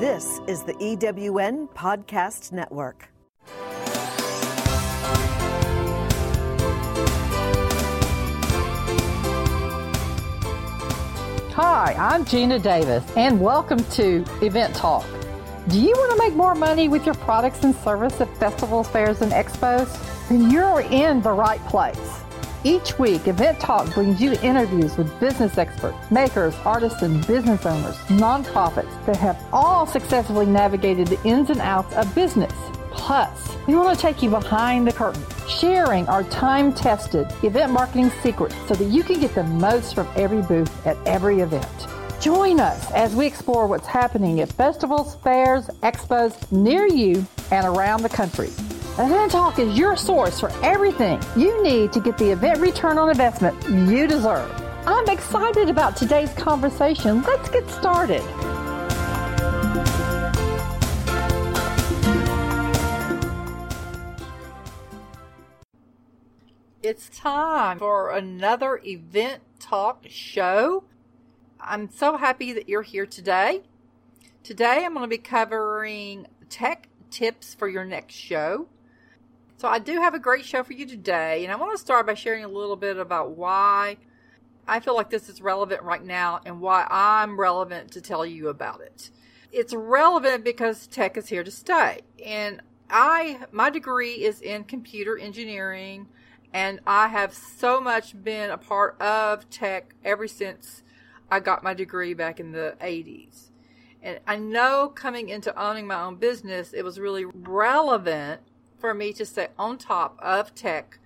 This is the EWN Podcast Network. Hi, I'm Gina Davis, and welcome to Event Talk. Do you want to make more money with your products and service at festivals, fairs, and expos? Then you're in the right place. Each week, Event Talk brings you interviews with business experts, makers, artists, and business owners, nonprofits that have all successfully navigated the ins and outs of business. Plus, we want to take you behind the curtain, sharing our time tested event marketing secrets so that you can get the most from every booth at every event. Join us as we explore what's happening at festivals, fairs, expos near you and around the country. Event Talk is your source for everything you need to get the event return on investment you deserve. I'm excited about today's conversation. Let's get started. It's time for another Event Talk show. I'm so happy that you're here today. Today I'm going to be covering tech tips for your next show. So I do have a great show for you today, and I want to start by sharing a little bit about why I feel like this is relevant right now and why I'm relevant to tell you about it. It's relevant because tech is here to stay. And I my degree is in computer engineering and I have so much been a part of tech ever since I got my degree back in the 80s. And I know coming into owning my own business, it was really relevant for me to stay on top of tech.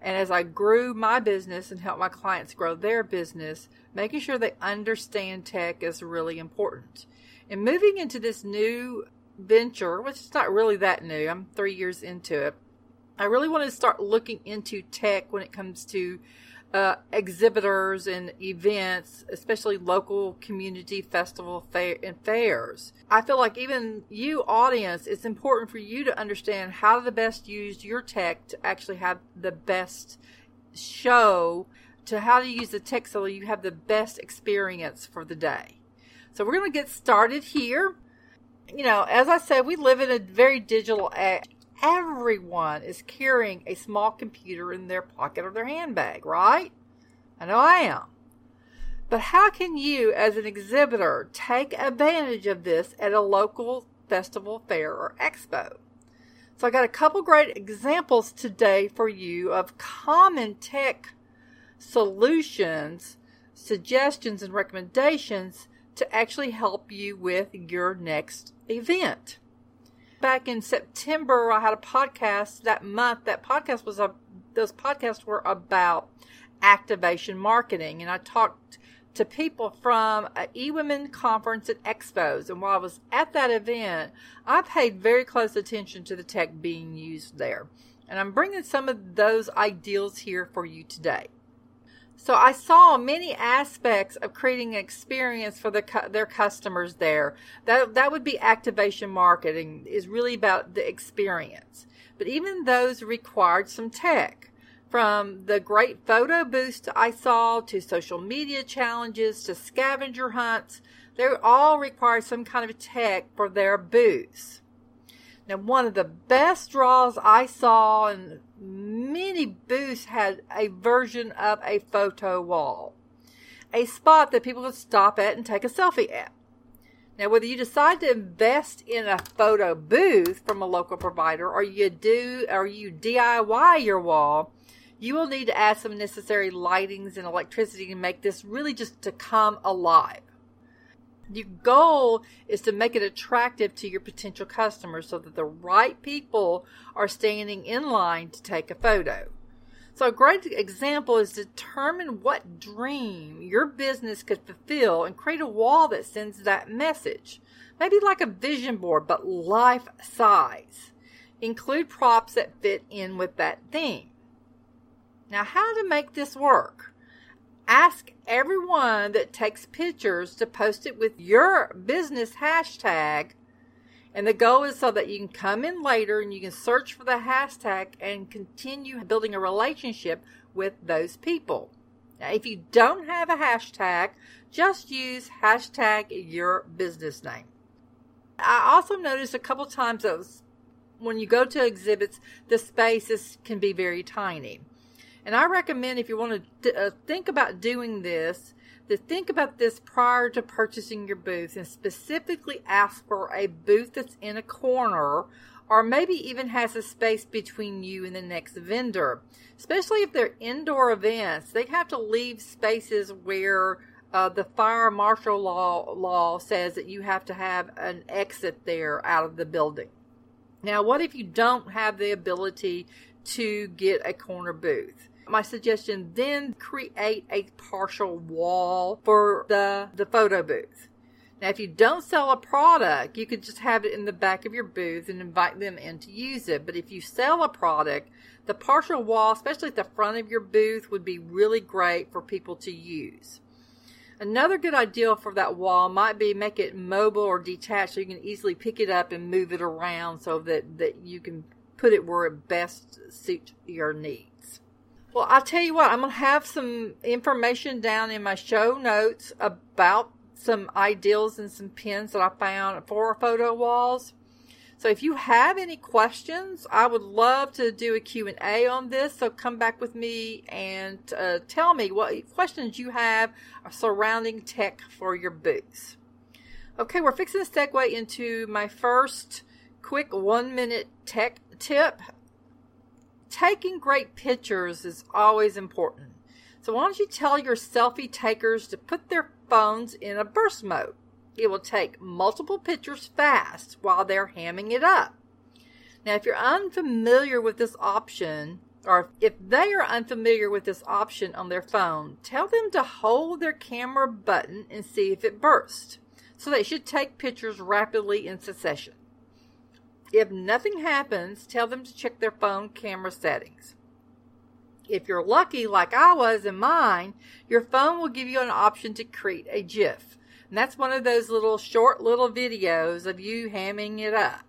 And as I grew my business and helped my clients grow their business, making sure they understand tech is really important. And moving into this new venture, which is not really that new, I'm three years into it I really want to start looking into tech when it comes to uh, exhibitors and events, especially local community festival fair and fairs. I feel like even you audience, it's important for you to understand how to best use your tech to actually have the best show, to how to use the tech so you have the best experience for the day. So we're going to get started here. You know, as I said, we live in a very digital everyone is carrying a small computer in their pocket or their handbag, right? I know I am. But how can you, as an exhibitor, take advantage of this at a local festival, fair, or expo? So I got a couple great examples today for you of common tech solutions, suggestions, and recommendations to actually help you with your next event back in September, I had a podcast that month. That podcast was a, those podcasts were about activation marketing. And I talked to people from a eWomen conference at expos. And while I was at that event, I paid very close attention to the tech being used there. And I'm bringing some of those ideals here for you today. So I saw many aspects of creating an experience for the, their customers there. That that would be activation marketing is really about the experience. But even those required some tech. From the great photo booths I saw to social media challenges to scavenger hunts, they all require some kind of tech for their booths. Now, one of the best draws I saw, and many booths had a version of a photo wall, a spot that people could stop at and take a selfie at. Now, whether you decide to invest in a photo booth from a local provider or you do or you DIY your wall, you will need to add some necessary lightings and electricity to make this really just to come alive. Your goal is to make it attractive to your potential customers so that the right people are standing in line to take a photo. So, a great example is determine what dream your business could fulfill and create a wall that sends that message. Maybe like a vision board, but life size. Include props that fit in with that theme. Now, how to make this work? Ask everyone that takes pictures to post it with your business hashtag. And the goal is so that you can come in later and you can search for the hashtag and continue building a relationship with those people. Now, if you don't have a hashtag, just use hashtag your business name. I also noticed a couple times that when you go to exhibits, the spaces can be very tiny. And I recommend if you want to uh, think about doing this, to think about this prior to purchasing your booth and specifically ask for a booth that's in a corner or maybe even has a space between you and the next vendor. Especially if they're indoor events, they have to leave spaces where uh, the fire marshal law law says that you have to have an exit there out of the building. Now, what if you don't have the ability to get a corner booth? My suggestion then create a partial wall for the, the photo booth. Now, if you don't sell a product, you could just have it in the back of your booth and invite them in to use it. But if you sell a product, the partial wall, especially at the front of your booth, would be really great for people to use. Another good idea for that wall might be make it mobile or detached so you can easily pick it up and move it around so that, that you can put it where it best suits your needs. Well, I'll tell you what, I'm going to have some information down in my show notes about some ideals and some pins that I found for photo walls. So if you have any questions, I would love to do a Q&A on this. So come back with me and uh, tell me what questions you have surrounding tech for your booths. Okay, we're fixing to segue into my first quick one minute tech tip taking great pictures is always important. So why don't you tell your selfie takers to put their phones in a burst mode? It will take multiple pictures fast while they're hamming it up. Now, if you're unfamiliar with this option, or if they are unfamiliar with this option on their phone, tell them to hold their camera button and see if it bursts. So they should take pictures rapidly in succession. If nothing happens, tell them to check their phone camera settings. If you're lucky, like I was in mine, your phone will give you an option to create a GIF. And that's one of those little short little videos of you hamming it up.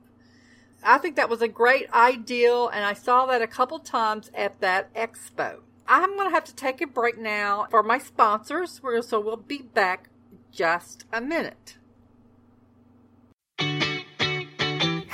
I think that was a great ideal, and I saw that a couple times at that expo. I'm going to have to take a break now for my sponsors, so we'll be back just a minute.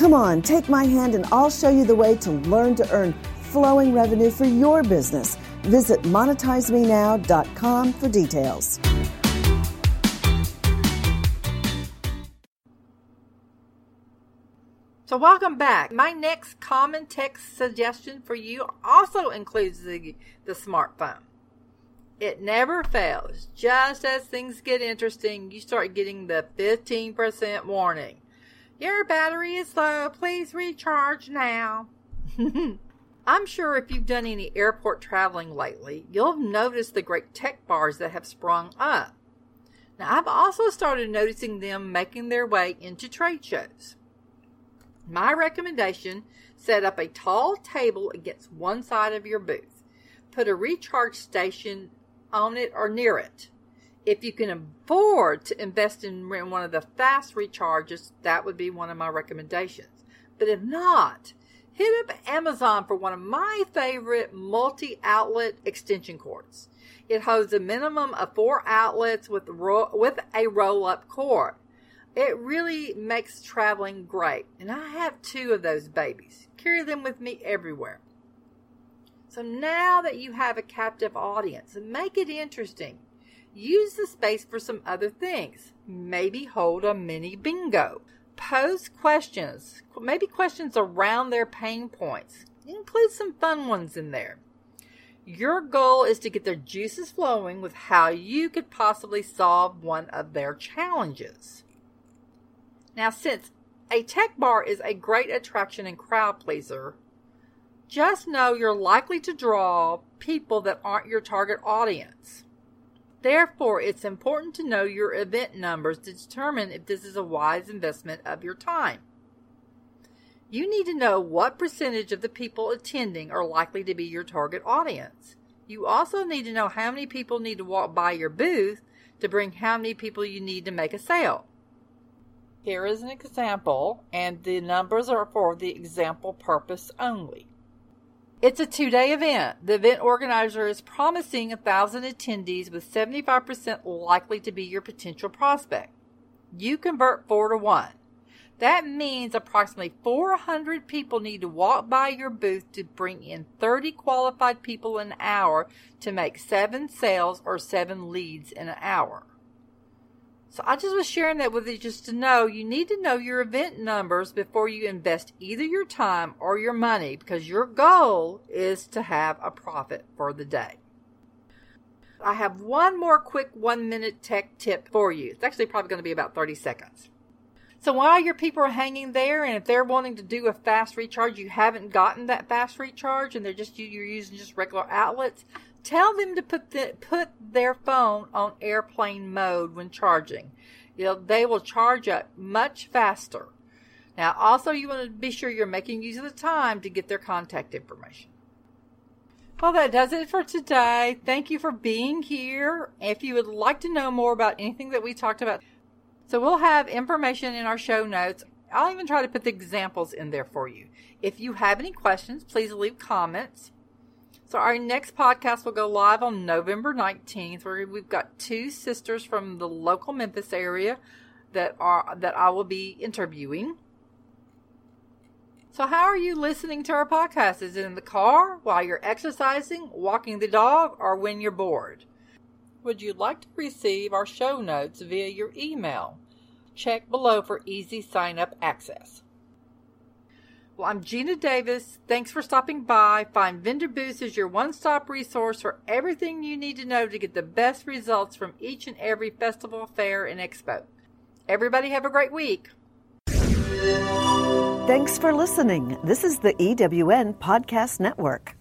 Come on, take my hand and I'll show you the way to learn to earn flowing revenue for your business. Visit monetizemenow.com for details. So, welcome back. My next common text suggestion for you also includes the, the smartphone. It never fails. Just as things get interesting, you start getting the 15% warning. Your battery is low. Please recharge now. I'm sure if you've done any airport traveling lately, you'll have noticed the great tech bars that have sprung up. Now, I've also started noticing them making their way into trade shows. My recommendation set up a tall table against one side of your booth. Put a recharge station on it or near it. If you can afford to invest in one of the fast recharges, that would be one of my recommendations. But if not, hit up Amazon for one of my favorite multi outlet extension cords. It holds a minimum of four outlets with, ro- with a roll up cord. It really makes traveling great, and I have two of those babies. Carry them with me everywhere. So now that you have a captive audience, make it interesting. Use the space for some other things. Maybe hold a mini bingo. Pose questions, maybe questions around their pain points. Include some fun ones in there. Your goal is to get their juices flowing with how you could possibly solve one of their challenges. Now, since a tech bar is a great attraction and crowd pleaser, just know you're likely to draw people that aren't your target audience. Therefore, it's important to know your event numbers to determine if this is a wise investment of your time. You need to know what percentage of the people attending are likely to be your target audience. You also need to know how many people need to walk by your booth to bring how many people you need to make a sale. Here is an example, and the numbers are for the example purpose only. It's a two day event. The event organizer is promising 1,000 attendees with 75% likely to be your potential prospect. You convert 4 to 1. That means approximately 400 people need to walk by your booth to bring in 30 qualified people an hour to make 7 sales or 7 leads in an hour. So I just was sharing that with you just to know you need to know your event numbers before you invest either your time or your money because your goal is to have a profit for the day. I have one more quick one minute tech tip for you. It's actually probably going to be about 30 seconds. So while your people are hanging there and if they're wanting to do a fast recharge, you haven't gotten that fast recharge and they're just you're using just regular outlets, Tell them to put the, put their phone on airplane mode when charging. They will charge up much faster. Now, also, you want to be sure you're making use of the time to get their contact information. Well, that does it for today. Thank you for being here. If you would like to know more about anything that we talked about, so we'll have information in our show notes. I'll even try to put the examples in there for you. If you have any questions, please leave comments. So our next podcast will go live on November 19th where we've got two sisters from the local Memphis area that are that I will be interviewing. So how are you listening to our podcast? Is it in the car, while you're exercising, walking the dog, or when you're bored? Would you like to receive our show notes via your email? Check below for easy sign up access. Well, I'm Gina Davis. Thanks for stopping by. Find Vendor Booths as your one stop resource for everything you need to know to get the best results from each and every festival, fair, and expo. Everybody have a great week. Thanks for listening. This is the EWN Podcast Network.